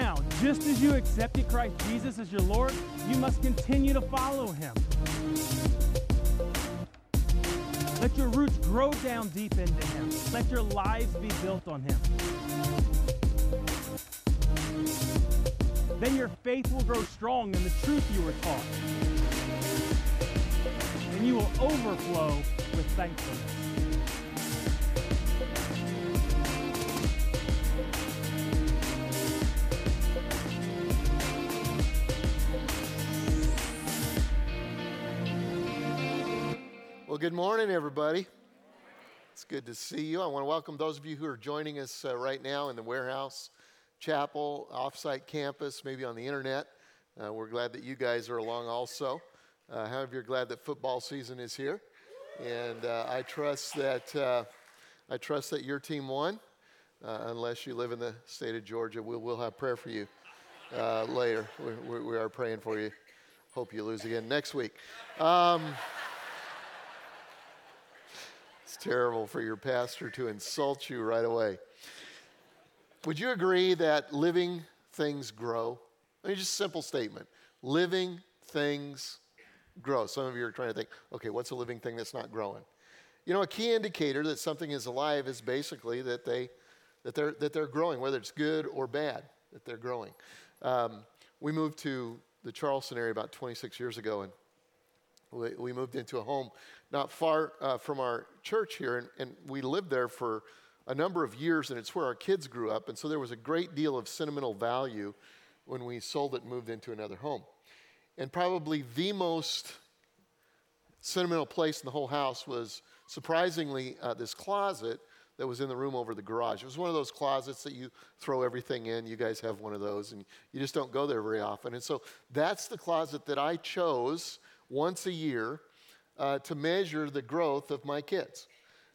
now, just as you accepted Christ Jesus as your Lord, you must continue to follow him. Let your roots grow down deep into him. Let your lives be built on him. Then your faith will grow strong in the truth you were taught. And you will overflow with thankfulness. Good morning, everybody. It's good to see you. I want to welcome those of you who are joining us uh, right now in the warehouse, chapel, offsite campus, maybe on the internet. Uh, we're glad that you guys are along also. Uh, however, you're glad that football season is here, and uh, I trust that uh, I trust that your team won. Uh, unless you live in the state of Georgia, we will have prayer for you later. We, we, we, are praying for you. Hope you lose again next week. Um, it's terrible for your pastor to insult you right away. Would you agree that living things grow? I mean, just a simple statement. Living things grow. Some of you are trying to think, okay, what's a living thing that's not growing? You know, a key indicator that something is alive is basically that they that they're that they're growing, whether it's good or bad, that they're growing. Um, we moved to the Charleston area about 26 years ago, and we, we moved into a home not far uh, from our church here, and, and we lived there for a number of years, and it's where our kids grew up. And so there was a great deal of sentimental value when we sold it and moved into another home. And probably the most sentimental place in the whole house was surprisingly uh, this closet that was in the room over the garage. It was one of those closets that you throw everything in. You guys have one of those, and you just don't go there very often. And so that's the closet that I chose once a year uh, to measure the growth of my kids.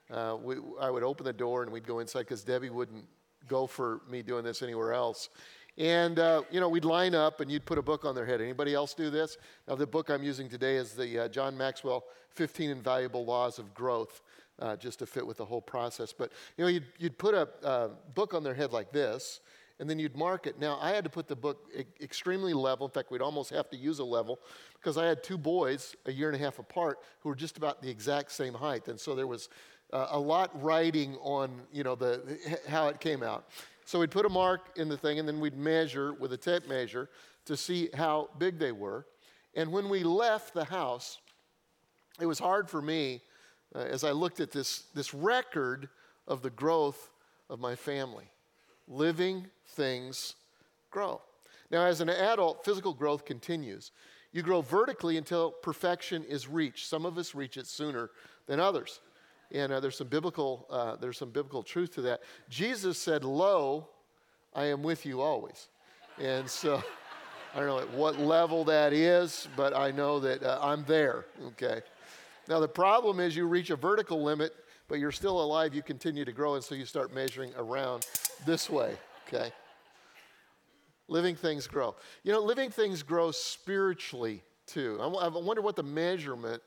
Uh, we, I would open the door and we'd go inside because Debbie wouldn't go for me doing this anywhere else. And, uh, you know, we'd line up and you'd put a book on their head. Anybody else do this? Now, the book I'm using today is the uh, John Maxwell 15 Invaluable Laws of Growth, uh, just to fit with the whole process. But, you know, you'd, you'd put a uh, book on their head like this, and then you'd mark it. Now, I had to put the book extremely level. In fact, we'd almost have to use a level because I had two boys a year and a half apart who were just about the exact same height. And so there was uh, a lot writing on, you know, the, how it came out. So we'd put a mark in the thing and then we'd measure with a tape measure to see how big they were. And when we left the house, it was hard for me uh, as I looked at this, this record of the growth of my family living things grow. Now, as an adult, physical growth continues. You grow vertically until perfection is reached. Some of us reach it sooner than others. And uh, there's, some biblical, uh, there's some biblical truth to that. Jesus said, Lo, I am with you always. And so I don't know at what level that is, but I know that uh, I'm there, okay? Now, the problem is you reach a vertical limit, but you're still alive, you continue to grow, and so you start measuring around this way, okay? Living things grow. You know, living things grow spiritually too. I wonder what the measurement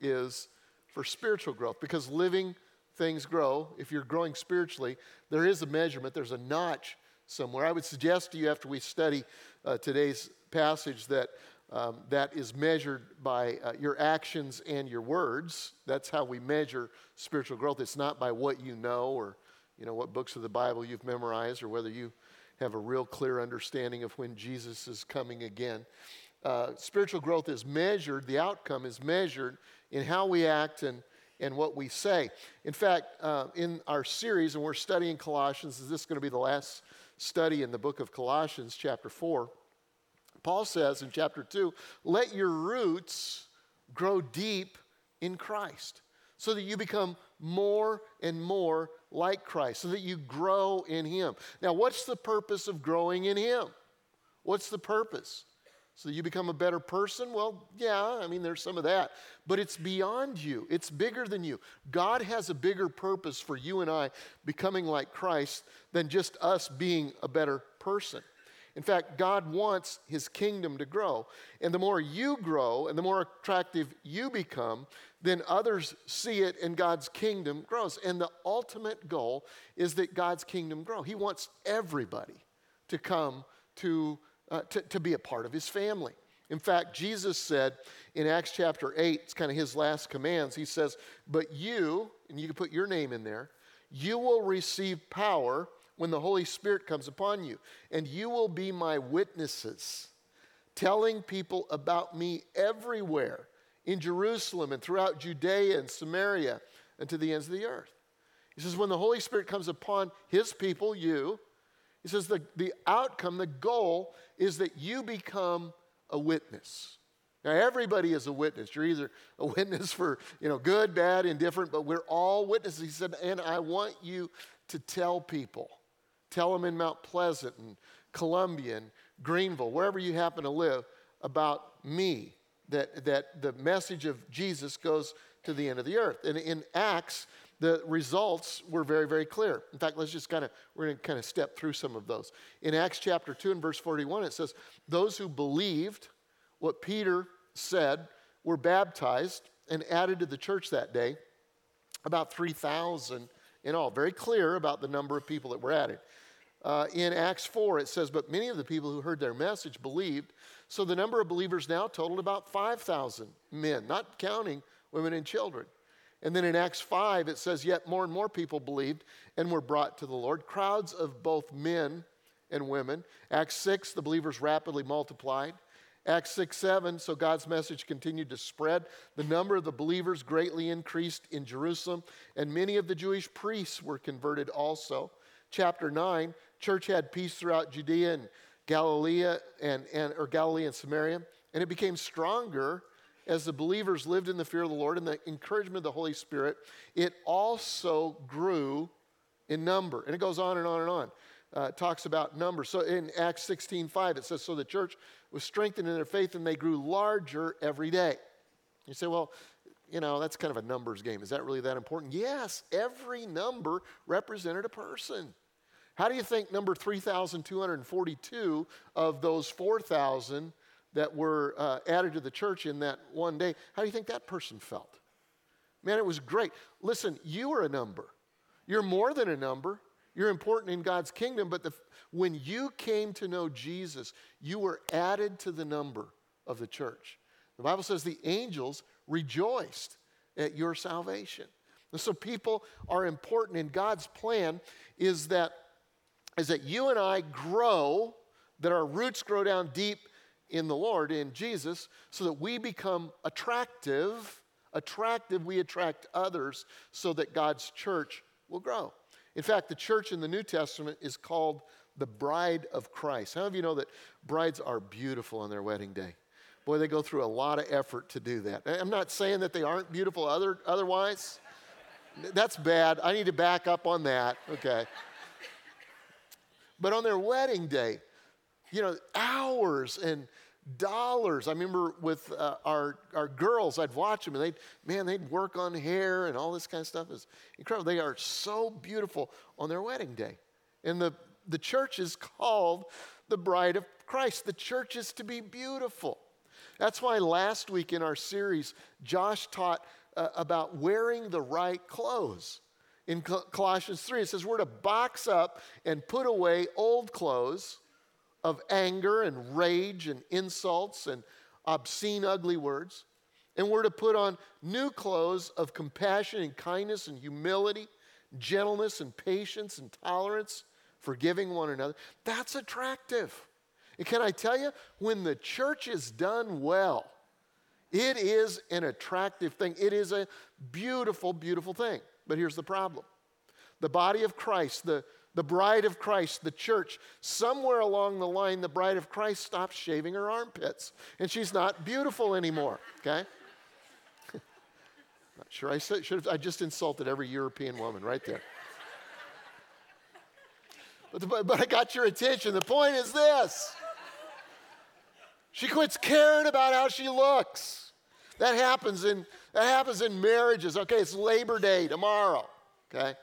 is for spiritual growth because living things grow. If you're growing spiritually, there is a measurement, there's a notch somewhere. I would suggest to you after we study uh, today's passage that um, that is measured by uh, your actions and your words. That's how we measure spiritual growth. It's not by what you know or you know what books of the Bible you've memorized or whether you have a real clear understanding of when Jesus is coming again. Uh, spiritual growth is measured, the outcome is measured in how we act and, and what we say. In fact, uh, in our series, and we're studying Colossians, is this going to be the last study in the book of Colossians, chapter 4? Paul says in chapter 2 let your roots grow deep in Christ so that you become more and more like Christ, so that you grow in Him. Now, what's the purpose of growing in Him? What's the purpose? So you become a better person? Well, yeah, I mean, there's some of that. But it's beyond you, it's bigger than you. God has a bigger purpose for you and I becoming like Christ than just us being a better person. In fact, God wants his kingdom to grow. And the more you grow and the more attractive you become, then others see it and God's kingdom grows. And the ultimate goal is that God's kingdom grow. He wants everybody to come to, uh, to, to be a part of his family. In fact, Jesus said in Acts chapter 8, it's kind of his last commands, he says, But you, and you can put your name in there, you will receive power when the Holy Spirit comes upon you, and you will be my witnesses, telling people about me everywhere in Jerusalem and throughout Judea and Samaria and to the ends of the earth. He says, when the Holy Spirit comes upon his people, you, he says the, the outcome, the goal is that you become a witness. Now, everybody is a witness. You're either a witness for, you know, good, bad, indifferent, but we're all witnesses. He said, and I want you to tell people. Tell them in Mount Pleasant and Columbia and Greenville, wherever you happen to live, about me, that, that the message of Jesus goes to the end of the earth. And in Acts, the results were very, very clear. In fact, let's just kind of, we're going to kind of step through some of those. In Acts chapter 2 and verse 41, it says, Those who believed what Peter said were baptized and added to the church that day, about 3,000 in all. Very clear about the number of people that were added. Uh, in Acts 4, it says, But many of the people who heard their message believed. So the number of believers now totaled about 5,000 men, not counting women and children. And then in Acts 5, it says, Yet more and more people believed and were brought to the Lord, crowds of both men and women. Acts 6, the believers rapidly multiplied. Acts 6 7, so God's message continued to spread. The number of the believers greatly increased in Jerusalem, and many of the Jewish priests were converted also. Chapter 9, church had peace throughout Judea and Galilee and, and or Galilee and Samaria, and it became stronger as the believers lived in the fear of the Lord and the encouragement of the Holy Spirit, it also grew in number. And it goes on and on and on. Uh, it talks about number. So in Acts 16 5, it says, So the church was strengthened in their faith and they grew larger every day. You say, Well, you know, that's kind of a numbers game. Is that really that important? Yes, every number represented a person. How do you think number 3,242 of those 4,000 that were uh, added to the church in that one day, how do you think that person felt? Man, it was great. Listen, you are a number. You're more than a number. You're important in God's kingdom, but the, when you came to know Jesus, you were added to the number of the church. The Bible says the angels rejoiced at your salvation. And so people are important in God's plan is that is that you and I grow, that our roots grow down deep in the Lord, in Jesus, so that we become attractive. Attractive, we attract others so that God's church will grow. In fact, the church in the New Testament is called the bride of Christ. How many of you know that brides are beautiful on their wedding day? Boy, they go through a lot of effort to do that. I'm not saying that they aren't beautiful other, otherwise. That's bad. I need to back up on that. Okay. But on their wedding day, you know, hours and dollars. I remember with uh, our, our girls, I'd watch them and they'd, man, they'd work on hair and all this kind of stuff. is incredible. They are so beautiful on their wedding day. And the, the church is called the bride of Christ. The church is to be beautiful. That's why last week in our series, Josh taught uh, about wearing the right clothes. In Colossians 3, it says we're to box up and put away old clothes of anger and rage and insults and obscene, ugly words. And we're to put on new clothes of compassion and kindness and humility, gentleness and patience and tolerance, forgiving one another. That's attractive. And can I tell you, when the church is done well, it is an attractive thing. It is a beautiful, beautiful thing. But here's the problem the body of Christ, the the bride of Christ, the church, somewhere along the line, the bride of Christ stops shaving her armpits and she's not beautiful anymore, okay? not sure I should have, I just insulted every European woman right there. But, the, but I got your attention. The point is this she quits caring about how she looks. That happens in, that happens in marriages. Okay, it's Labor Day tomorrow, okay?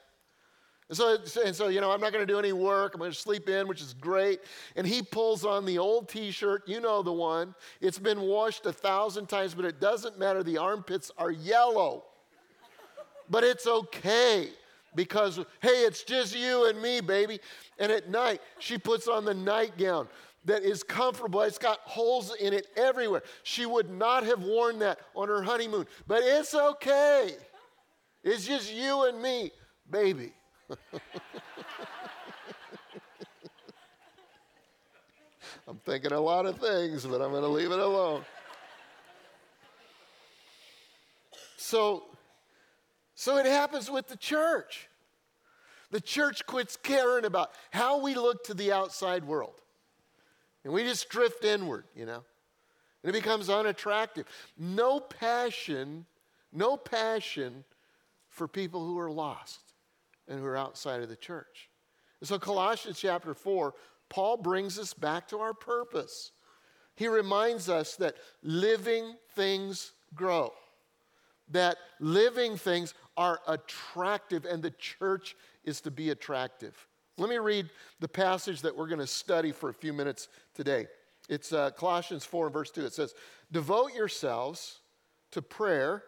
And so, and so, you know, I'm not going to do any work. I'm going to sleep in, which is great. And he pulls on the old t shirt. You know the one. It's been washed a thousand times, but it doesn't matter. The armpits are yellow. but it's okay because, hey, it's just you and me, baby. And at night, she puts on the nightgown. That is comfortable. It's got holes in it everywhere. She would not have worn that on her honeymoon, but it's okay. It's just you and me, baby. I'm thinking a lot of things, but I'm going to leave it alone. So, so it happens with the church. The church quits caring about how we look to the outside world. And we just drift inward, you know. And it becomes unattractive. No passion, no passion for people who are lost and who are outside of the church. And so, Colossians chapter 4, Paul brings us back to our purpose. He reminds us that living things grow, that living things are attractive, and the church is to be attractive. Let me read the passage that we're going to study for a few minutes today. It's uh, Colossians 4 and verse 2. It says, Devote yourselves to prayer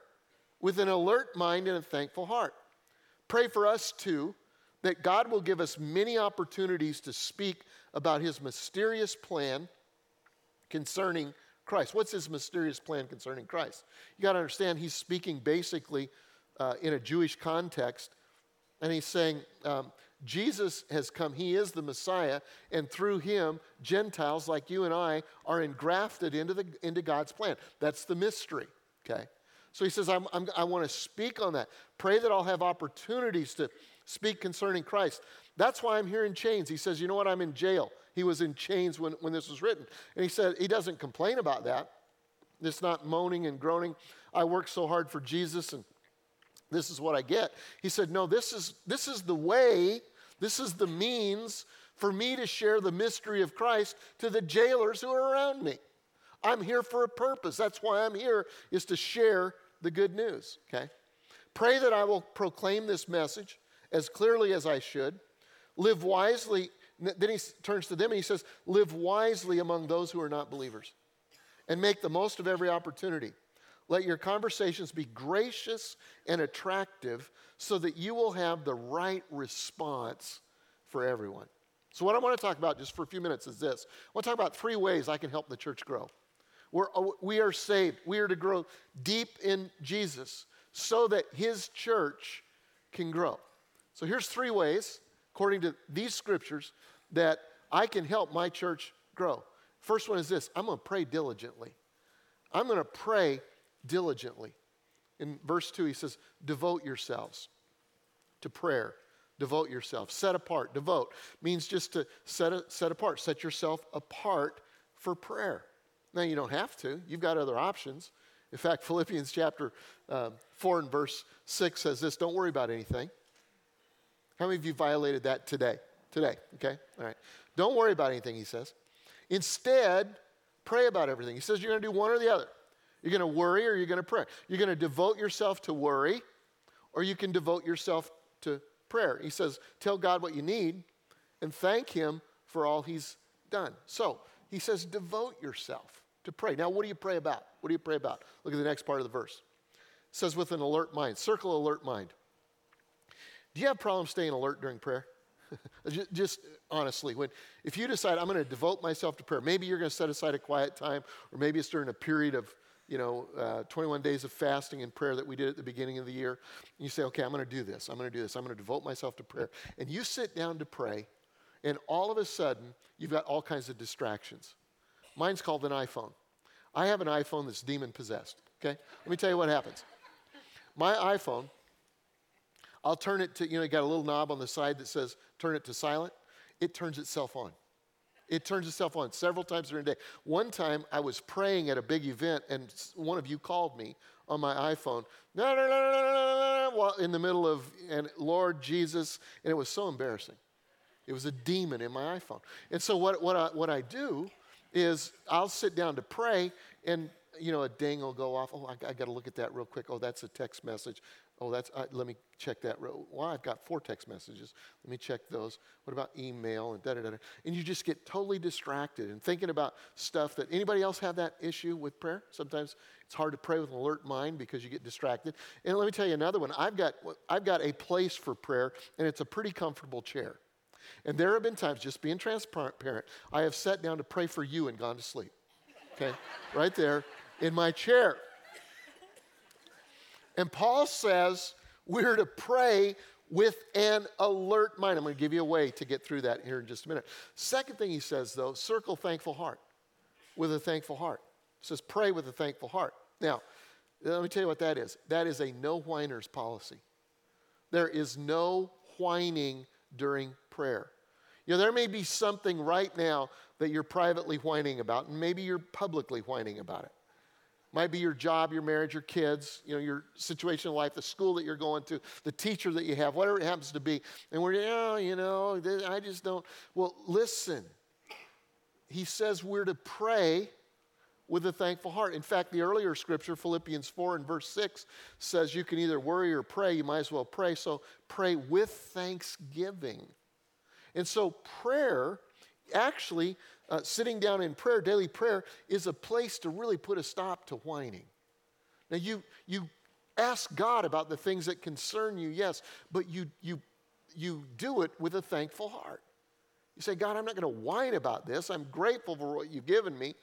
with an alert mind and a thankful heart. Pray for us too, that God will give us many opportunities to speak about his mysterious plan concerning Christ. What's his mysterious plan concerning Christ? You got to understand, he's speaking basically uh, in a Jewish context, and he's saying, um, Jesus has come. He is the Messiah. And through him, Gentiles like you and I are engrafted into, the, into God's plan. That's the mystery, okay? So he says, I'm, I'm, i want to speak on that. Pray that I'll have opportunities to speak concerning Christ. That's why I'm here in chains. He says, You know what? I'm in jail. He was in chains when, when this was written. And he said, He doesn't complain about that. It's not moaning and groaning. I work so hard for Jesus and this is what I get. He said, No, this is, this is the way this is the means for me to share the mystery of Christ to the jailers who are around me. I'm here for a purpose. That's why I'm here, is to share the good news, okay? Pray that I will proclaim this message as clearly as I should. Live wisely. Then he turns to them and he says, Live wisely among those who are not believers and make the most of every opportunity. Let your conversations be gracious and attractive so that you will have the right response for everyone. So, what I want to talk about just for a few minutes is this I want to talk about three ways I can help the church grow. We're, we are saved, we are to grow deep in Jesus so that his church can grow. So, here's three ways, according to these scriptures, that I can help my church grow. First one is this I'm going to pray diligently. I'm going to pray diligently. In verse 2, he says, Devote yourselves to prayer. Devote yourself. Set apart. Devote means just to set, a, set apart. Set yourself apart for prayer. Now, you don't have to, you've got other options. In fact, Philippians chapter um, 4 and verse 6 says this Don't worry about anything. How many of you violated that today? Today, okay? All right. Don't worry about anything, he says. Instead, pray about everything. He says you're going to do one or the other. You're going to worry or you're going to pray. You're going to devote yourself to worry or you can devote yourself to prayer. He says, Tell God what you need and thank Him for all He's done. So he says, Devote yourself to pray. Now, what do you pray about? What do you pray about? Look at the next part of the verse. It says, With an alert mind. Circle alert mind. Do you have problems staying alert during prayer? just, just, honestly, when if you decide I'm going to devote myself to prayer, maybe you're going to set aside a quiet time, or maybe it's during a period of you know, uh, 21 days of fasting and prayer that we did at the beginning of the year. You say, okay, I'm going to do this. I'm going to do this. I'm going to devote myself to prayer. And you sit down to pray, and all of a sudden, you've got all kinds of distractions. Mine's called an iPhone. I have an iPhone that's demon possessed, okay? Let me tell you what happens. My iPhone, I'll turn it to, you know, you got a little knob on the side that says turn it to silent. It turns itself on. It turns itself on several times during the day. One time I was praying at a big event and one of you called me on my iPhone in the middle of, and Lord Jesus, and it was so embarrassing. It was a demon in my iPhone. And so what, what, I, what I do is I'll sit down to pray and you know, a ding will go off. Oh, I, I got to look at that real quick. Oh, that's a text message. Oh, that's, uh, let me check that. Well, I've got four text messages. Let me check those. What about email and da da da? And you just get totally distracted and thinking about stuff that anybody else have that issue with prayer? Sometimes it's hard to pray with an alert mind because you get distracted. And let me tell you another one. I've got, I've got a place for prayer, and it's a pretty comfortable chair. And there have been times, just being transparent, I have sat down to pray for you and gone to sleep. Okay? right there in my chair. And Paul says we're to pray with an alert mind. I'm going to give you a way to get through that here in just a minute. Second thing he says, though, circle thankful heart with a thankful heart. Says pray with a thankful heart. Now, let me tell you what that is. That is a no whiners policy. There is no whining during prayer. You know, there may be something right now that you're privately whining about, and maybe you're publicly whining about it. Might be your job, your marriage, your kids, you know, your situation in life, the school that you're going to, the teacher that you have, whatever it happens to be. And we're, oh, you know, I just don't. Well, listen. He says we're to pray with a thankful heart. In fact, the earlier scripture, Philippians 4 and verse 6, says you can either worry or pray. You might as well pray. So pray with thanksgiving. And so prayer, actually, uh, sitting down in prayer, daily prayer, is a place to really put a stop to whining. Now, you, you ask God about the things that concern you, yes, but you, you, you do it with a thankful heart. You say, God, I'm not going to whine about this. I'm grateful for what you've given me.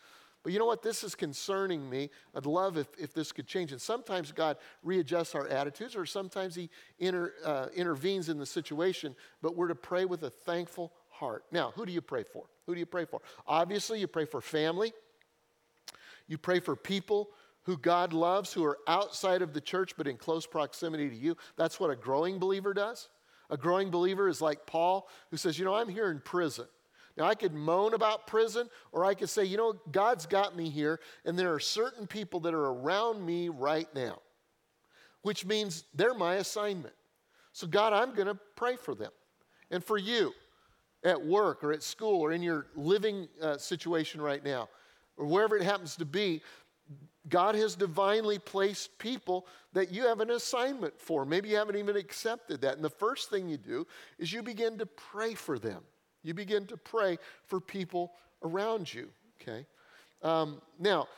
But you know what? This is concerning me. I'd love if, if this could change. And sometimes God readjusts our attitudes, or sometimes He inter, uh, intervenes in the situation, but we're to pray with a thankful heart. Now, who do you pray for? Who do you pray for? Obviously, you pray for family, you pray for people who God loves who are outside of the church but in close proximity to you. That's what a growing believer does. A growing believer is like Paul, who says, You know, I'm here in prison. Now, I could moan about prison, or I could say, you know, God's got me here, and there are certain people that are around me right now, which means they're my assignment. So, God, I'm going to pray for them. And for you at work or at school or in your living uh, situation right now, or wherever it happens to be, God has divinely placed people that you have an assignment for. Maybe you haven't even accepted that. And the first thing you do is you begin to pray for them. You begin to pray for people around you, okay? Um, now,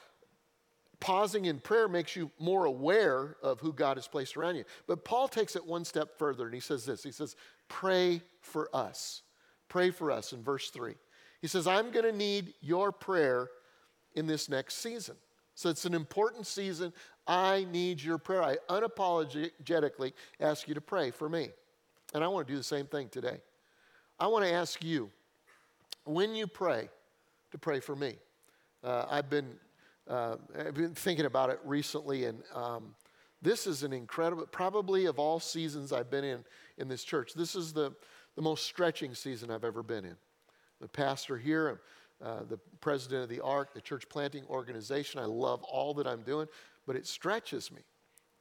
pausing in prayer makes you more aware of who God has placed around you. But Paul takes it one step further and he says this He says, Pray for us. Pray for us in verse 3. He says, I'm going to need your prayer in this next season. So it's an important season. I need your prayer. I unapologetically ask you to pray for me. And I want to do the same thing today. I want to ask you, when you pray, to pray for me. Uh, I've been uh, I've been thinking about it recently, and um, this is an incredible, probably of all seasons I've been in in this church, this is the, the most stretching season I've ever been in. The pastor here, uh, the president of the ARC, the church planting organization, I love all that I'm doing, but it stretches me.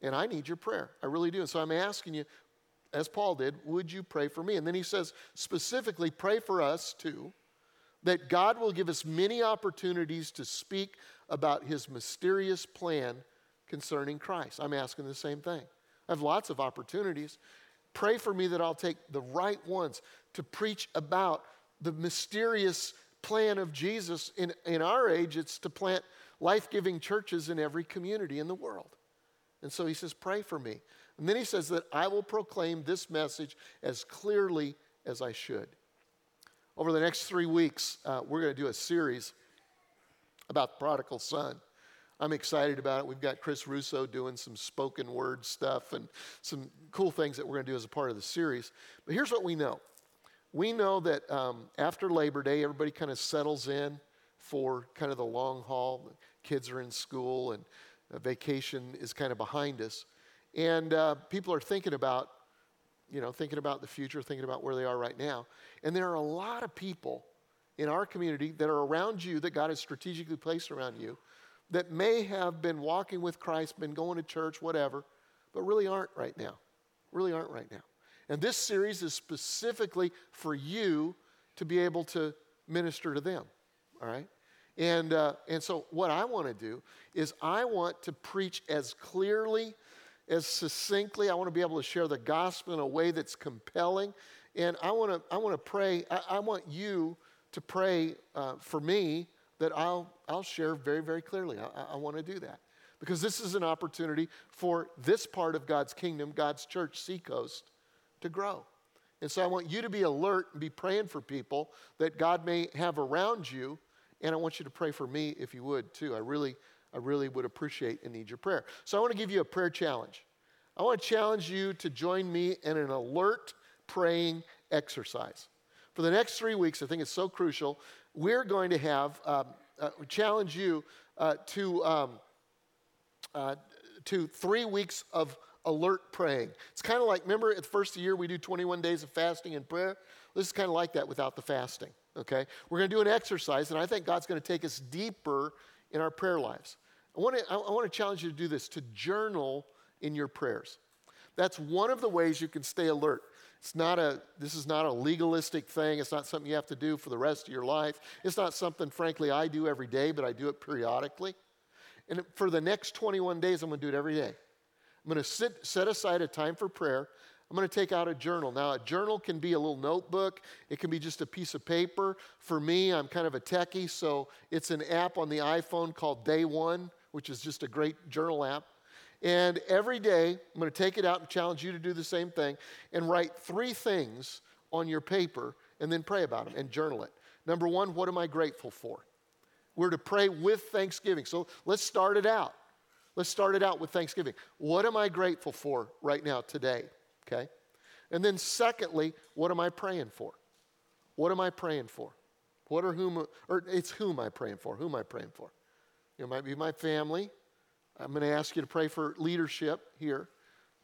And I need your prayer. I really do. And so I'm asking you, as Paul did, would you pray for me? And then he says, specifically, pray for us too, that God will give us many opportunities to speak about his mysterious plan concerning Christ. I'm asking the same thing. I have lots of opportunities. Pray for me that I'll take the right ones to preach about the mysterious plan of Jesus. In, in our age, it's to plant life giving churches in every community in the world. And so he says, Pray for me. And then he says that I will proclaim this message as clearly as I should. Over the next three weeks, uh, we're going to do a series about the prodigal son. I'm excited about it. We've got Chris Russo doing some spoken word stuff and some cool things that we're going to do as a part of the series. But here's what we know we know that um, after Labor Day, everybody kind of settles in for kind of the long haul. Kids are in school and vacation is kind of behind us. And uh, people are thinking about, you know, thinking about the future, thinking about where they are right now. And there are a lot of people in our community that are around you that God has strategically placed around you that may have been walking with Christ, been going to church, whatever, but really aren't right now. Really aren't right now. And this series is specifically for you to be able to minister to them, all right? And, uh, and so, what I want to do is, I want to preach as clearly as succinctly. I want to be able to share the gospel in a way that's compelling. And I want to, I want to pray, I, I want you to pray uh, for me that I'll, I'll share very, very clearly. I, I want to do that. Because this is an opportunity for this part of God's kingdom, God's church, Seacoast, to grow. And so I want you to be alert and be praying for people that God may have around you. And I want you to pray for me if you would too. I really, I really would appreciate and need your prayer. So I want to give you a prayer challenge. I want to challenge you to join me in an alert praying exercise. For the next three weeks, I think it's so crucial, we're going to have, um, uh, challenge you uh, to, um, uh, to three weeks of alert praying. It's kind of like, remember at the first year we do 21 days of fasting and prayer? This is kind of like that without the fasting, okay? We're going to do an exercise, and I think God's going to take us deeper in our prayer lives. I want to, I want to challenge you to do this, to journal in your prayers. That's one of the ways you can stay alert. It's not a, this is not a legalistic thing. It's not something you have to do for the rest of your life. It's not something, frankly, I do every day, but I do it periodically. And for the next 21 days, I'm going to do it every day. I'm going to sit, set aside a time for prayer. I'm going to take out a journal. Now, a journal can be a little notebook, it can be just a piece of paper. For me, I'm kind of a techie, so it's an app on the iPhone called Day One, which is just a great journal app. And every day, I'm going to take it out and challenge you to do the same thing and write three things on your paper and then pray about them and journal it. Number one, what am I grateful for? We're to pray with thanksgiving. So let's start it out. Let's start it out with thanksgiving. What am I grateful for right now, today? Okay? And then, secondly, what am I praying for? What am I praying for? What are whom, or it's whom am I praying for? Who am I praying for? It might be my family, I'm going to ask you to pray for leadership here.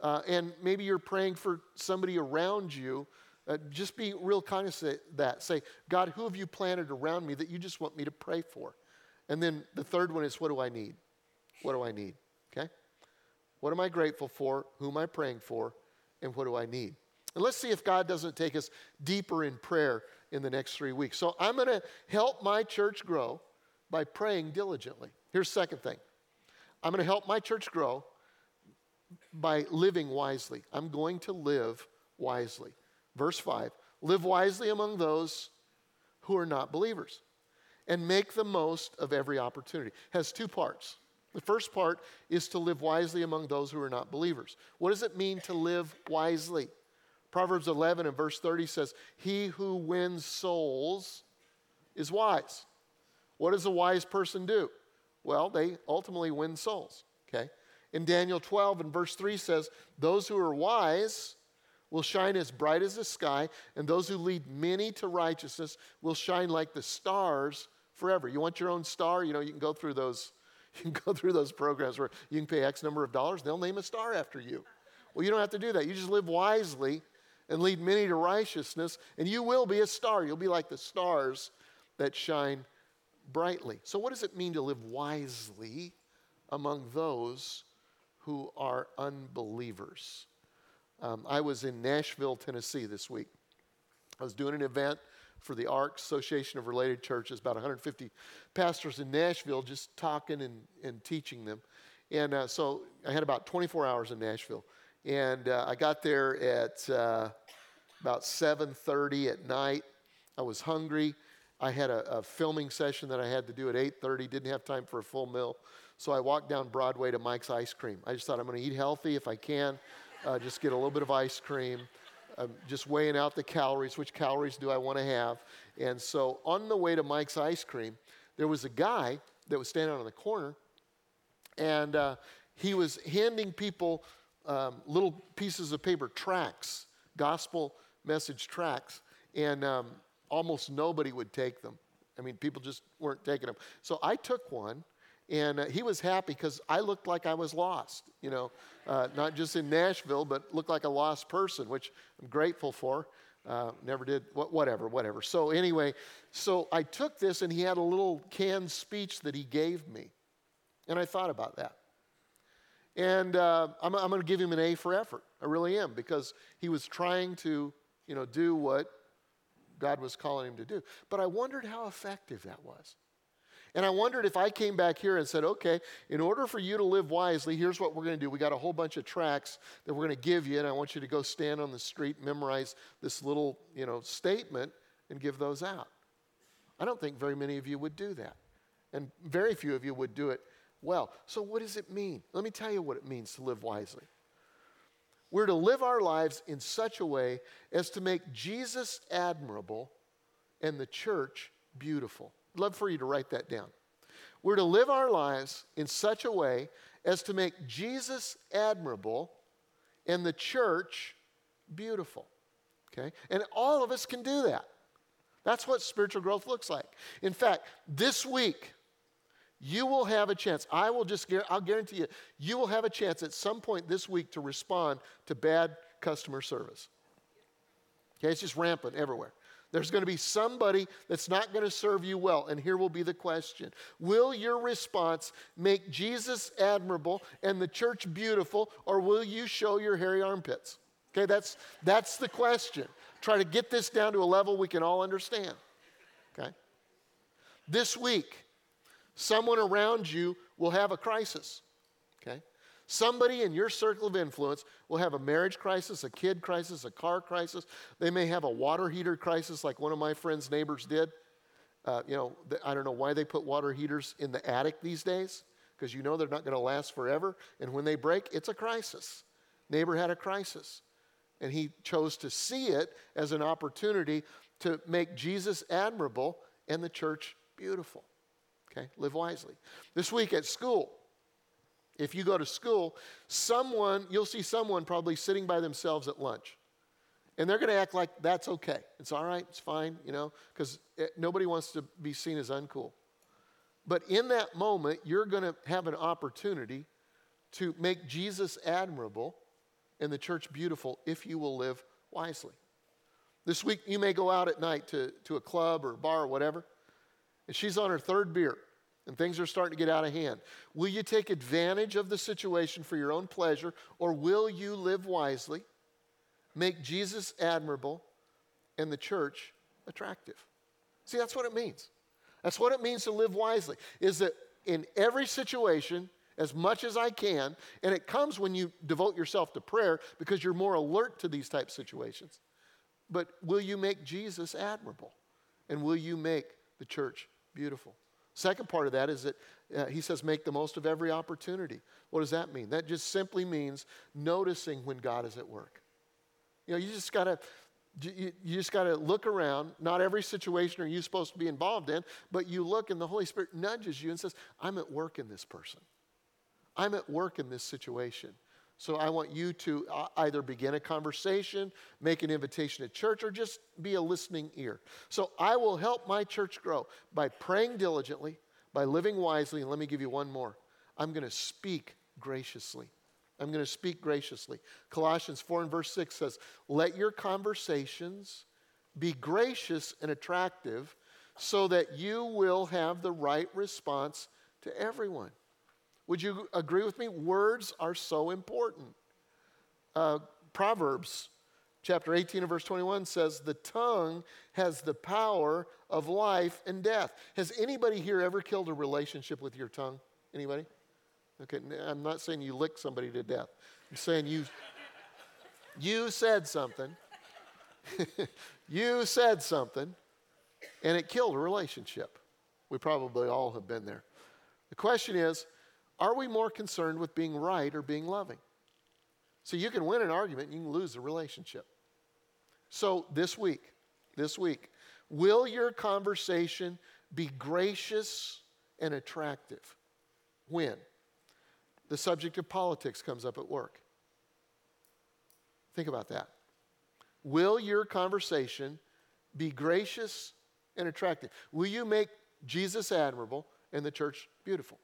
Uh, and maybe you're praying for somebody around you. Uh, just be real cognizant of that. Say, God, who have you planted around me that you just want me to pray for? And then the third one is, what do I need? What do I need? Okay? What am I grateful for? Who am I praying for? And what do I need? And let's see if God doesn't take us deeper in prayer in the next three weeks. So I'm going to help my church grow by praying diligently. Here's the second thing I'm going to help my church grow by living wisely. I'm going to live wisely. Verse 5 Live wisely among those who are not believers and make the most of every opportunity. It has two parts. The first part is to live wisely among those who are not believers. What does it mean to live wisely? Proverbs 11 and verse 30 says, He who wins souls is wise. What does a wise person do? Well, they ultimately win souls, okay? In Daniel 12 and verse 3 says, Those who are wise will shine as bright as the sky, and those who lead many to righteousness will shine like the stars forever. You want your own star? You know, you can go through those. You can go through those programs where you can pay X number of dollars, they'll name a star after you. Well, you don't have to do that. You just live wisely and lead many to righteousness, and you will be a star. You'll be like the stars that shine brightly. So, what does it mean to live wisely among those who are unbelievers? Um, I was in Nashville, Tennessee this week. I was doing an event for the ARC, Association of Related Churches, about 150 pastors in Nashville, just talking and, and teaching them. And uh, so I had about 24 hours in Nashville. And uh, I got there at uh, about 7.30 at night. I was hungry. I had a, a, filming session that I had to do at 8:30. Didn't have time for a full meal, so I walked down Broadway to Mike's Ice Cream. I just thought I'm going to eat healthy if I can, uh, just get a little bit of ice cream. I'm just weighing out the calories. Which calories do I want to have? And so on the way to Mike's Ice Cream, there was a guy that was standing on the corner, and uh, he was handing people um, little pieces of paper, tracts, gospel message tracts, and um, almost nobody would take them. I mean, people just weren't taking them. So I took one, and uh, he was happy because I looked like I was lost, you know, uh, not just in Nashville, but looked like a lost person, which I'm grateful for. Uh, never did, whatever, whatever. So, anyway, so I took this, and he had a little canned speech that he gave me. And I thought about that. And uh, I'm, I'm going to give him an A for effort. I really am, because he was trying to, you know, do what God was calling him to do. But I wondered how effective that was. And I wondered if I came back here and said, okay, in order for you to live wisely, here's what we're going to do. We got a whole bunch of tracts that we're going to give you, and I want you to go stand on the street, memorize this little, you know, statement, and give those out. I don't think very many of you would do that. And very few of you would do it well. So, what does it mean? Let me tell you what it means to live wisely. We're to live our lives in such a way as to make Jesus admirable and the church beautiful. I'd love for you to write that down. We're to live our lives in such a way as to make Jesus admirable and the church beautiful. Okay? And all of us can do that. That's what spiritual growth looks like. In fact, this week, you will have a chance. I will just, I'll guarantee you, you will have a chance at some point this week to respond to bad customer service. Okay, it's just rampant everywhere. There's going to be somebody that's not going to serve you well. And here will be the question Will your response make Jesus admirable and the church beautiful, or will you show your hairy armpits? Okay, that's, that's the question. Try to get this down to a level we can all understand. Okay? This week, someone around you will have a crisis. Okay? Somebody in your circle of influence will have a marriage crisis, a kid crisis, a car crisis. They may have a water heater crisis, like one of my friend's neighbors did. Uh, you know, I don't know why they put water heaters in the attic these days, because you know they're not going to last forever. And when they break, it's a crisis. Neighbor had a crisis. And he chose to see it as an opportunity to make Jesus admirable and the church beautiful. Okay, live wisely. This week at school, if you go to school, someone, you'll see someone probably sitting by themselves at lunch. And they're going to act like that's okay. It's all right, it's fine, you know, because eh, nobody wants to be seen as uncool. But in that moment, you're going to have an opportunity to make Jesus admirable and the church beautiful if you will live wisely. This week, you may go out at night to, to a club or a bar or whatever, and she's on her third beer and things are starting to get out of hand. Will you take advantage of the situation for your own pleasure, or will you live wisely, make Jesus admirable, and the church attractive? See, that's what it means. That's what it means to live wisely, is that in every situation, as much as I can, and it comes when you devote yourself to prayer because you're more alert to these type situations. But will you make Jesus admirable? And will you make the church beautiful? Second part of that is that uh, he says, make the most of every opportunity. What does that mean? That just simply means noticing when God is at work. You know, you just got to. You, you just got to look around. Not every situation are you supposed to be involved in, but you look and the Holy Spirit nudges you and says, I'm at work in this person. I'm at work in this situation. So I want you to uh, either begin a conversation, make an invitation to church, or just be a listening ear. So I will help my church grow by praying diligently, by living wisely, and let me give you one more. I'm going to speak graciously. I'm going to speak graciously. Colossians 4 and verse 6 says, Let your conversations be gracious and attractive so that you will have the right response to everyone. Would you agree with me? Words are so important. Uh, Proverbs chapter 18 and verse 21 says, The tongue has the power of life and death. Has anybody here ever killed a relationship with your tongue? Anybody? Okay, I'm not saying you lick somebody to death. I'm saying you, you said something. you said something, and it killed a relationship. We probably all have been there. The question is, are we more concerned with being right or being loving? So you can win an argument, you can lose a relationship. So this week, this week, will your conversation be gracious and attractive? When? The subject of politics comes up at work. Think about that. Will your conversation be gracious and attractive? Will you make Jesus admirable and the church beautiful?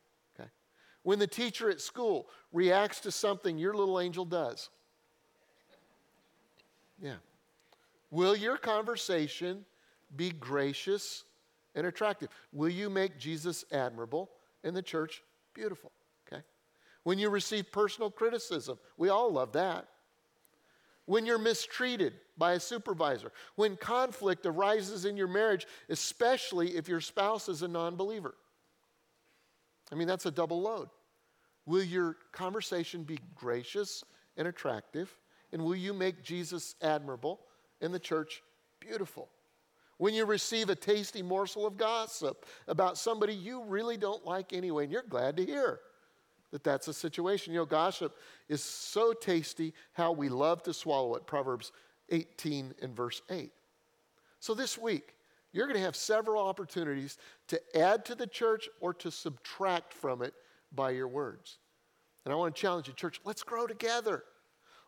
When the teacher at school reacts to something your little angel does? Yeah. Will your conversation be gracious and attractive? Will you make Jesus admirable and the church beautiful? Okay. When you receive personal criticism, we all love that. When you're mistreated by a supervisor, when conflict arises in your marriage, especially if your spouse is a non believer. I mean, that's a double load. Will your conversation be gracious and attractive? And will you make Jesus admirable and the church beautiful? When you receive a tasty morsel of gossip about somebody you really don't like anyway, and you're glad to hear that that's a situation. You know, gossip is so tasty how we love to swallow it. Proverbs 18 and verse 8. So this week, you're going to have several opportunities to add to the church or to subtract from it by your words. And I want to challenge you, church, let's grow together.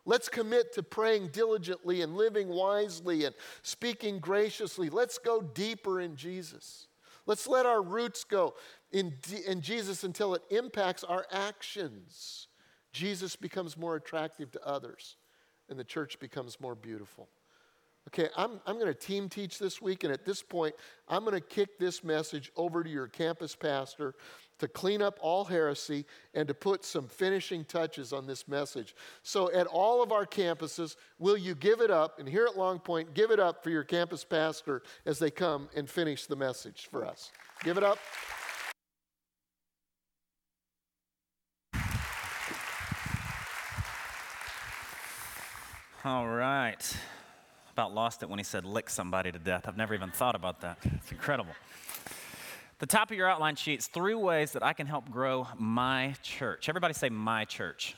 Let's commit to praying diligently and living wisely and speaking graciously. Let's go deeper in Jesus. Let's let our roots go in, in Jesus until it impacts our actions. Jesus becomes more attractive to others, and the church becomes more beautiful. Okay, I'm, I'm going to team teach this week, and at this point, I'm going to kick this message over to your campus pastor to clean up all heresy and to put some finishing touches on this message. So, at all of our campuses, will you give it up? And here at Long Point, give it up for your campus pastor as they come and finish the message for us. Give it up. All right. About lost it when he said lick somebody to death. I've never even thought about that. It's incredible. The top of your outline sheets, three ways that I can help grow my church. Everybody say, my church.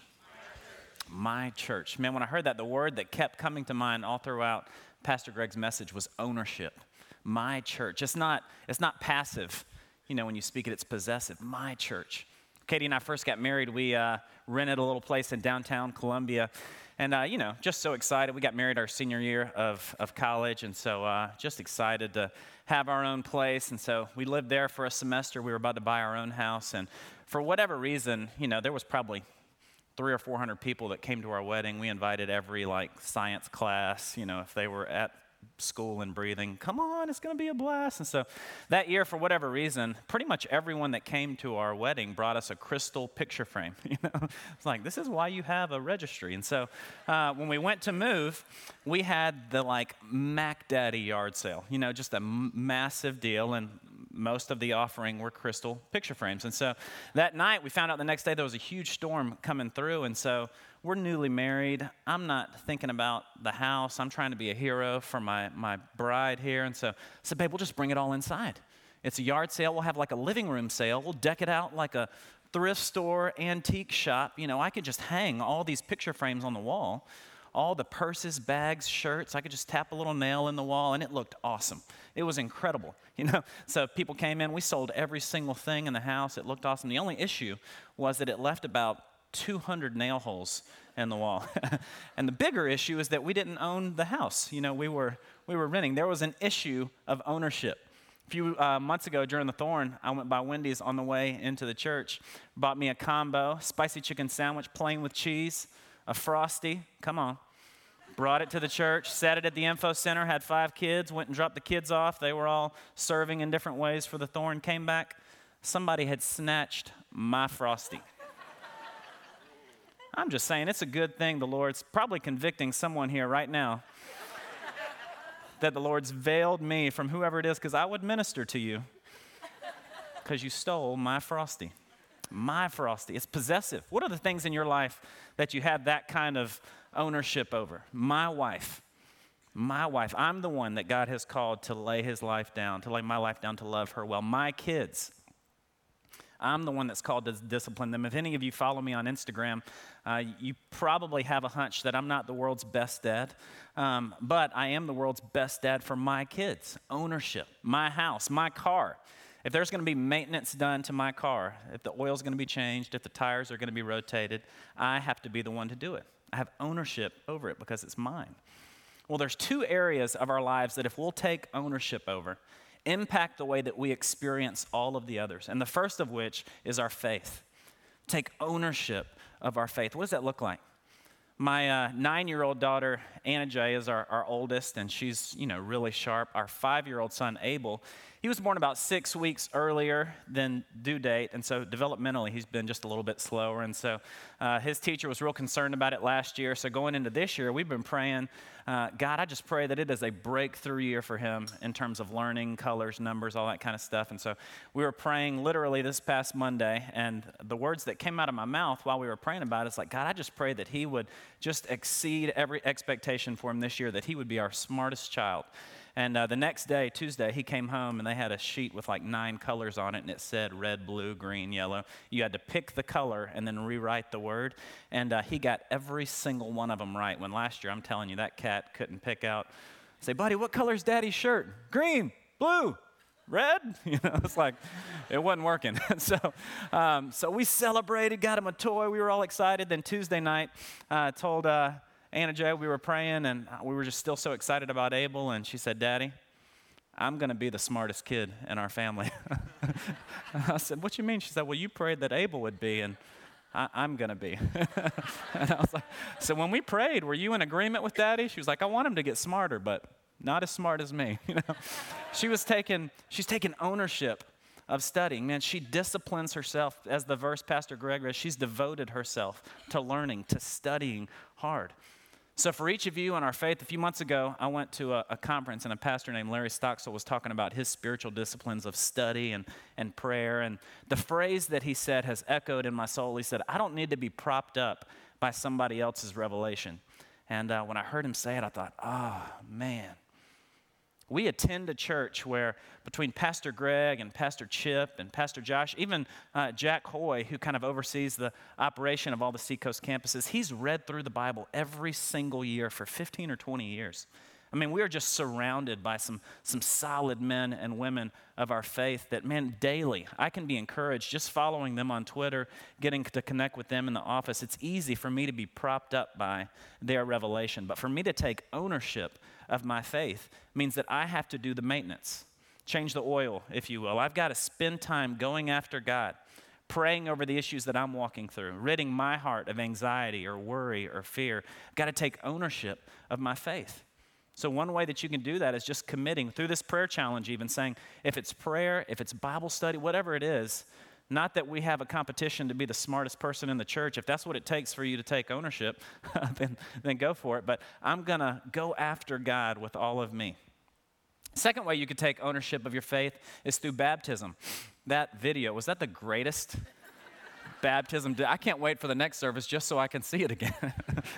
My church. Man, when I heard that, the word that kept coming to mind all throughout Pastor Greg's message was ownership. My church. It's not, it's not passive. You know, when you speak it, it's possessive. My church. Katie and I first got married, we uh, rented a little place in downtown Columbia. And, uh, you know, just so excited. We got married our senior year of, of college, and so uh, just excited to have our own place. And so we lived there for a semester. We were about to buy our own house. And for whatever reason, you know, there was probably three or 400 people that came to our wedding. We invited every, like, science class, you know, if they were at school and breathing. Come on, it's going to be a blast. And so that year, for whatever reason, pretty much everyone that came to our wedding brought us a crystal picture frame. You know, it's like this is why you have a registry. And so uh, when we went to move, we had the like Mac Daddy yard sale. You know, just a m- massive deal, and most of the offering were crystal picture frames. And so that night, we found out the next day there was a huge storm coming through, and so we're newly married. I'm not thinking about the house. I'm trying to be a hero for my, my bride here. And so I said, babe, we'll just bring it all inside. It's a yard sale. We'll have like a living room sale. We'll deck it out like a thrift store, antique shop. You know, I could just hang all these picture frames on the wall, all the purses, bags, shirts. I could just tap a little nail in the wall, and it looked awesome. It was incredible, you know. So people came in. We sold every single thing in the house. It looked awesome. The only issue was that it left about 200 nail holes in the wall. and the bigger issue is that we didn't own the house. You know, we were, we were renting. There was an issue of ownership. A few uh, months ago during the Thorn, I went by Wendy's on the way into the church, bought me a combo, spicy chicken sandwich, plain with cheese, a frosty. Come on. Brought it to the church, set it at the info center, had five kids, went and dropped the kids off. They were all serving in different ways for the Thorn. Came back, somebody had snatched my frosty. I'm just saying, it's a good thing the Lord's probably convicting someone here right now that the Lord's veiled me from whoever it is because I would minister to you because you stole my frosty. My frosty. It's possessive. What are the things in your life that you have that kind of ownership over? My wife. My wife. I'm the one that God has called to lay his life down, to lay my life down to love her well. My kids. I'm the one that's called to discipline them. If any of you follow me on Instagram, uh, you probably have a hunch that I'm not the world's best dad, um, but I am the world's best dad for my kids. Ownership, my house, my car. If there's going to be maintenance done to my car, if the oil's going to be changed, if the tires are going to be rotated, I have to be the one to do it. I have ownership over it because it's mine. Well, there's two areas of our lives that if we'll take ownership over, impact the way that we experience all of the others. And the first of which is our faith. Take ownership of our faith. What does that look like? My uh, nine year old daughter, Anna Jay, is our, our oldest, and she's, you know, really sharp. Our five year old son, Abel, he was born about six weeks earlier than due date, and so developmentally he's been just a little bit slower. And so uh, his teacher was real concerned about it last year. So going into this year, we've been praying, uh, God, I just pray that it is a breakthrough year for him in terms of learning, colors, numbers, all that kind of stuff. And so we were praying literally this past Monday, and the words that came out of my mouth while we were praying about it is like, God, I just pray that he would just exceed every expectation for him this year, that he would be our smartest child And uh, the next day, Tuesday, he came home and they had a sheet with like nine colors on it, and it said red, blue, green, yellow. You had to pick the color and then rewrite the word. And uh, he got every single one of them right. When last year, I'm telling you, that cat couldn't pick out. Say, buddy, what color's daddy's shirt? Green, blue, red? You know, it's like it wasn't working. so, um, so we celebrated, got him a toy. We were all excited. Then Tuesday night, uh, told uh, Anna Joe we were praying, and we were just still so excited about Abel. And she said, "Daddy, I'm going to be the smartest kid in our family." I said, "What you mean?" She said, "Well, you prayed that Abel would be, and." I, am going to be. and I was like, so when we prayed, were you in agreement with daddy? She was like, I want him to get smarter, but not as smart as me. You know? she was taking, she's taking ownership of studying. Man, she disciplines herself, as the verse Pastor Greg read, she's devoted herself to learning, to studying hard. So, for each of you in our faith, a few months ago, I went to a, a, conference and a pastor named Larry Stockstill was talking about his spiritual disciplines of study and, and prayer. And the phrase that he said has echoed in my soul. He said, I don't need to be propped up by somebody else's revelation. And uh, when I heard him say it, I thought, oh, man, we attend a church where between Pastor Greg and Pastor Chip and Pastor Josh, even uh, Jack Hoy, who kind of oversees the operation of all the Seacoast campuses, he's read through the Bible every single year for 15 or 20 years. I mean, we are just surrounded by some, some solid men and women of our faith that, man, daily, I can be encouraged just following them on Twitter, getting to connect with them in the office. It's easy for me to be propped up by their revelation. But for me to take ownership of my faith means that I have to do the maintenance, change the oil, if you will. I've got to spend time going after God praying over the issues that I'm walking through, ridding my heart of anxiety or worry or fear. I've got to take ownership of my faith. So, one way that you can do that is just committing through this prayer challenge, even saying, if it's prayer, if it's Bible study, whatever it is, not that we have a competition to be the smartest person in the church. If that's what it takes for you to take ownership, then, then go for it. But I'm going to go after God with all of me. Second way you could take ownership of your faith is through baptism. That video, was that the greatest baptism. I can't wait for the next service just so I can see it again.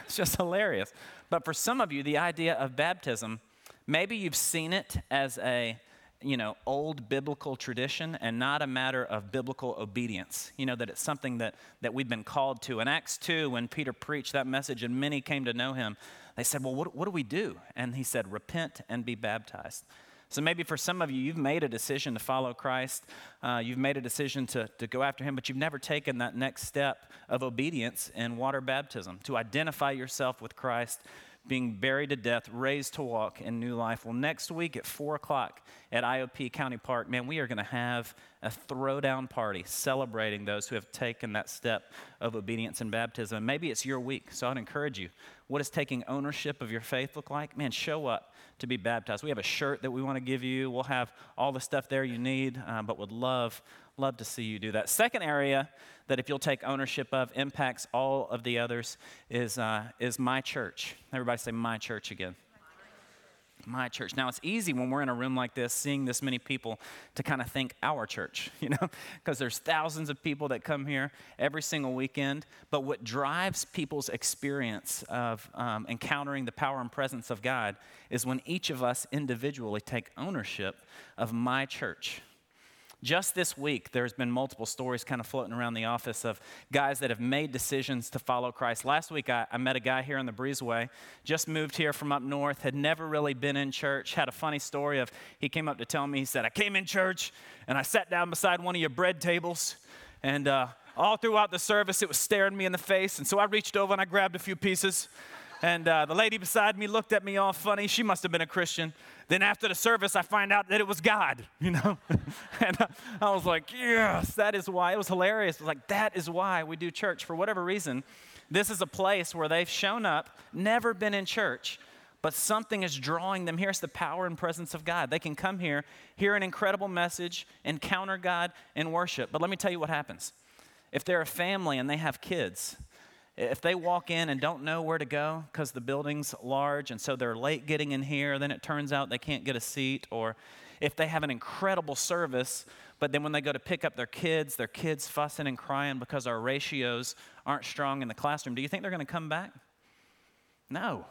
it's just hilarious. But for some of you, the idea of baptism, maybe you've seen it as a you know, old biblical tradition and not a matter of biblical obedience. You know, that it's something that, that we've been called to. In Acts 2, when Peter preached that message and many came to know him, they said, Well, what, what do we do? And he said, Repent and be baptized. So maybe for some of you, you've made a decision to follow Christ. Uh, you've made a decision to, to go after Him, but you've never taken that next step of obedience in water baptism to identify yourself with Christ being buried to death, raised to walk in new life. Well, next week at 4 o'clock at IOP County Park, man, we are going to have a throwdown party celebrating those who have taken that step of obedience and baptism. Maybe it's your week, so I'd encourage you. What does taking ownership of your faith look like? Man, show up to be baptized. We have a shirt that we want to give you. We'll have all the stuff there you need, uh, but would love, love to see you do that. Second area that if you'll take ownership of impacts all of the others is, uh, is my church. Everybody say my church again. My church. Now, it's easy when we're in a room like this, seeing this many people, to kind of think our church, you know, because there's thousands of people that come here every single weekend. But what drives people's experience of um, encountering the power and presence of God is when each of us individually take ownership of my church. Just this week, there's been multiple stories kind of floating around the office of guys that have made decisions to follow Christ. Last week, I, I met a guy here in the Breezeway, just moved here from up north, had never really been in church, had a funny story of he came up to tell me, he said, I came in church and I sat down beside one of your bread tables and uh, all throughout the service, it was staring me in the face. And so I reached over and I grabbed a few pieces. And uh, the lady beside me looked at me all funny. She must have been a Christian. Then after the service, I find out that it was God, you know? and uh, I was like, yes, that is why. It was hilarious. It was like, that is why we do church. For whatever reason, this is a place where they've shown up, never been in church, but something is drawing them here. It's the power and presence of God. They can come here, hear an incredible message, encounter God, and worship. But let me tell you what happens. If they're a family and they have kids, if they walk in and don't know where to go because the building's large and so they're late getting in here, then it turns out they can't get a seat. Or if they have an incredible service, but then when they go to pick up their kids, their kids fussing and crying because our ratios aren't strong in the classroom, do you think they're going to come back? No.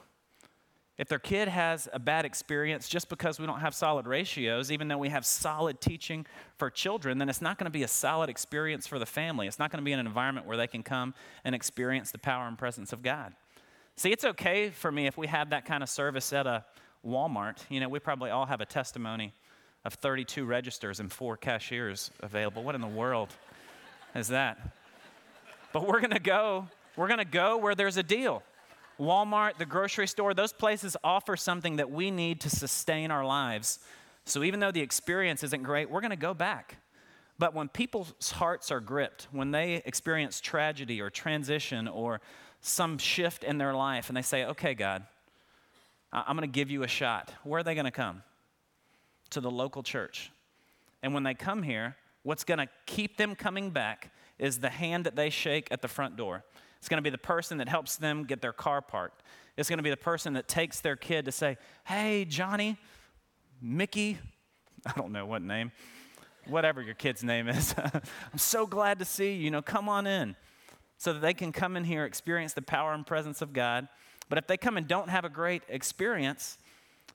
If their kid has a bad experience just because we don't have solid ratios, even though we have solid teaching for children, then it's not going to be a solid experience for the family. It's not going to be an environment where they can come and experience the power and presence of God. See, it's okay for me if we have that kind of service at a Walmart. You know, we probably all have a testimony of 32 registers and four cashiers available. What in the world is that? But we're going to go, we're going to go where there's a deal. Walmart, the grocery store, those places offer something that we need to sustain our lives. So even though the experience isn't great, we're going to go back. But when people's hearts are gripped, when they experience tragedy or transition or some shift in their life and they say, okay, God, I'm going to give you a shot, where are they going to come? To the local church. And when they come here, what's going to keep them coming back is the hand that they shake at the front door. It's going to be the person that helps them get their car parked. It's going to be the person that takes their kid to say, Hey, Johnny, Mickey, I don't know what name, whatever your kid's name is. I'm so glad to see you. You know, come on in so that they can come in here, experience the power and presence of God. But if they come and don't have a great experience,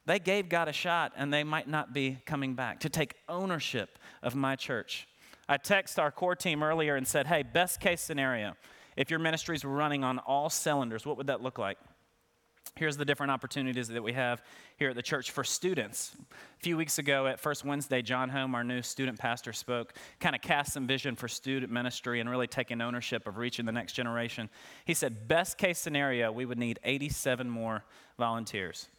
they gave God a shot and they might not be coming back to take ownership of my church. I texted our core team earlier and said, hey, best case scenario, if your ministry is running on all cylinders, what would that look like? Here's the different opportunities that we have here at the church for students. A few weeks ago at First Wednesday, John Home, our new student pastor, spoke, kind of cast some vision for student ministry and really taking ownership of reaching the next generation. He said, best case scenario, we would need 87 more volunteers.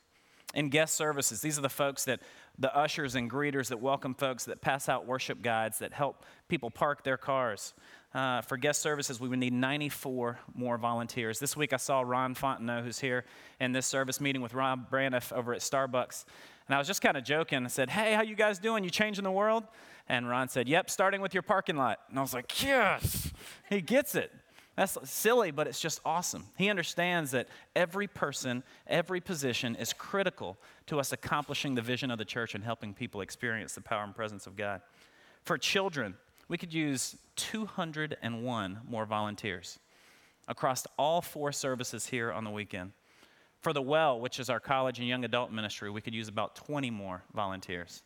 In guest services, these are the folks that the ushers and greeters that welcome folks, that pass out worship guides, that help people park their cars. Uh, for guest services, we would need 94 more volunteers. This week I saw Ron Fontenot, who's here in this service meeting with Rob Braniff over at Starbucks. And I was just kind of joking. I said, Hey, how you guys doing? You changing the world? And Ron said, Yep, starting with your parking lot. And I was like, Yes, he gets it. That's silly, but it's just awesome. He understands that every person, every position is critical to us accomplishing the vision of the church and helping people experience the power and presence of God. For children, we could use 201 more volunteers across all four services here on the weekend. For the Well, which is our college and young adult ministry, we could use about 20 more volunteers.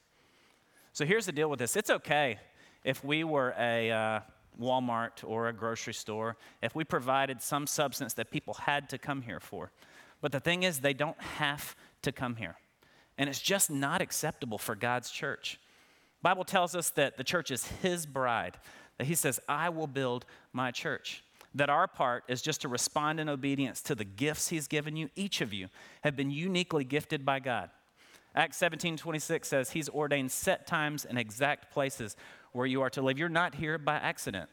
So here's the deal with this it's okay if we were a. Uh, Walmart or a grocery store, if we provided some substance that people had to come here for. But the thing is, they don't have to come here. And it's just not acceptable for God's church. Bible tells us that the church is his bride, that he says, I will build my church. That our part is just to respond in obedience to the gifts he's given you. Each of you have been uniquely gifted by God. Acts 17 26 says, He's ordained set times and exact places where you are to live. You're not here by accident.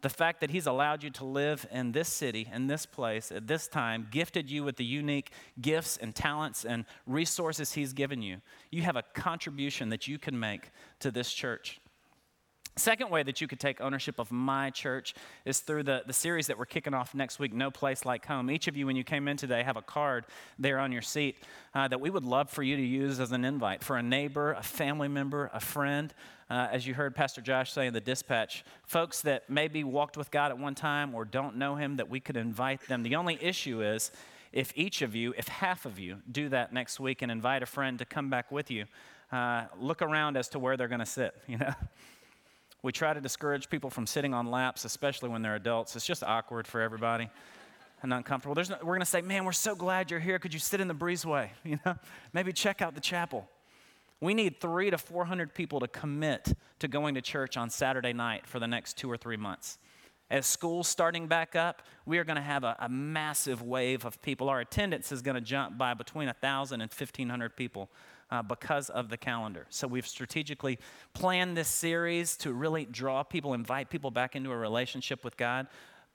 The fact that He's allowed you to live in this city, in this place, at this time, gifted you with the unique gifts and talents and resources He's given you. You have a contribution that you can make to this church. Second way that you could take ownership of my church is through the, the series that we're kicking off next week, No Place Like Home. Each of you, when you came in today, have a card there on your seat uh, that we would love for you to use as an invite for a neighbor, a family member, a friend. Uh, as you heard Pastor Josh say in the dispatch, folks that maybe walked with God at one time or don't know Him, that we could invite them. The only issue is if each of you, if half of you, do that next week and invite a friend to come back with you, uh, look around as to where they're going to sit, you know? We try to discourage people from sitting on laps, especially when they're adults. It's just awkward for everybody and uncomfortable. No, we're going to say, man, we're so glad you're here. Could you sit in the breezeway? You know, maybe check out the chapel. We need three to 400 people to commit to going to church on Saturday night for the next two or three months. As school's starting back up, we are going to have a, a massive wave of people. Our attendance is going to jump by between 1,000 and 1,500 people uh, because of the calendar. So we've strategically planned this series to really draw people, invite people back into a relationship with God.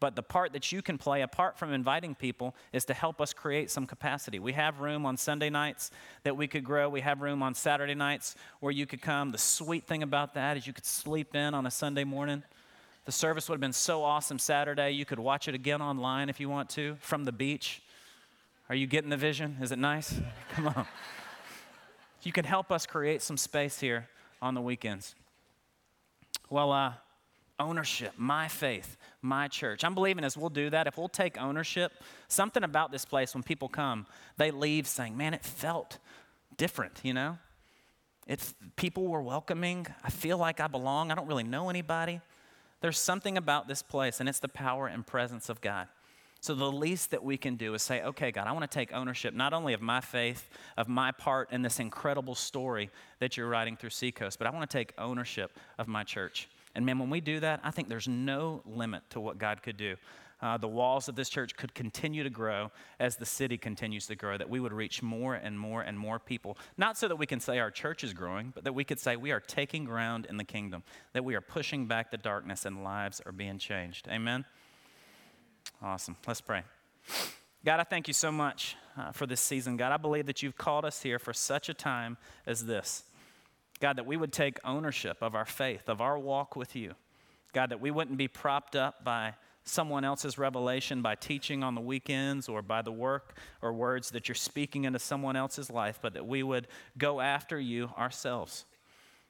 But the part that you can play, apart from inviting people, is to help us create some capacity. We have room on Sunday nights that we could grow. We have room on Saturday nights where you could come. The sweet thing about that is you could sleep in on a Sunday morning. The service would have been so awesome Saturday. You could watch it again online if you want to from the beach. Are you getting the vision? Is it nice? Come on you can help us create some space here on the weekends. Well, uh, ownership, my faith, my church. I'm believing as we'll do that, if we'll take ownership, something about this place when people come, they leave saying, man, it felt different, you know? It's, people were welcoming. I feel like I belong. I don't really know anybody. There's something about this place, and it's the power and presence of God. So the least that we can do is say, okay, God, I want to take ownership not only of my faith, of my part in this incredible story that you're writing through Seacoast, but I want to take ownership of my church. And man, when we do that, I think there's no limit to what God could do. Uh, the walls of this church could continue to grow as the city continues to grow, that we would reach more and more and more people. Not so that we can say our church is growing, but that we could say we are taking ground in the kingdom, that we are pushing back the darkness and lives are being changed. Amen? Awesome. Let's pray. God, I thank you so much uh, for this season. God, I believe that you've called us here for such a time as this. God, that we would take ownership of our faith, of our walk with you. God, that we wouldn't be propped up by someone else's revelation, by teaching on the weekends, or by the work or words that you're speaking into someone else's life, but that we would go after you ourselves.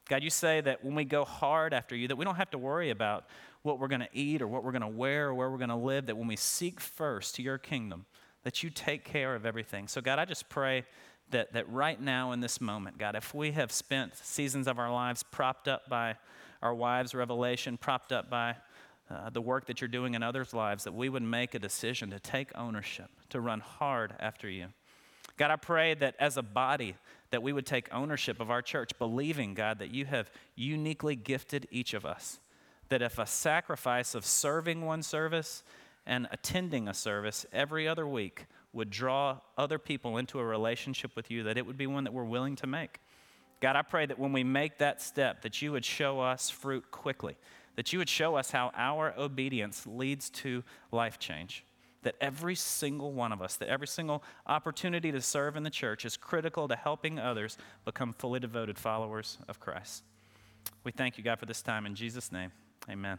God, you say that when we go hard after you, that we don't have to worry about what we're going to eat or what we're going to wear or where we're going to live, that when we seek first to your kingdom, that you take care of everything. So, God, I just pray that, that right now in this moment, God, if we have spent seasons of our lives propped up by our wives' revelation, propped up by uh, the work that you're doing in others' lives, that we would make a decision to take ownership, to run hard after you. God, I pray that as a body, that we would take ownership of our church, believing, God, that you have uniquely gifted each of us that if a sacrifice of serving one service and attending a service every other week would draw other people into a relationship with you, that it would be one that we're willing to make. God, I pray that when we make that step, that you would show us fruit quickly, that you would show us how our obedience leads to life change. That every single one of us, that every single opportunity to serve in the church is critical to helping others become fully devoted followers of Christ. We thank you, God, for this time. In Jesus' name. Amen.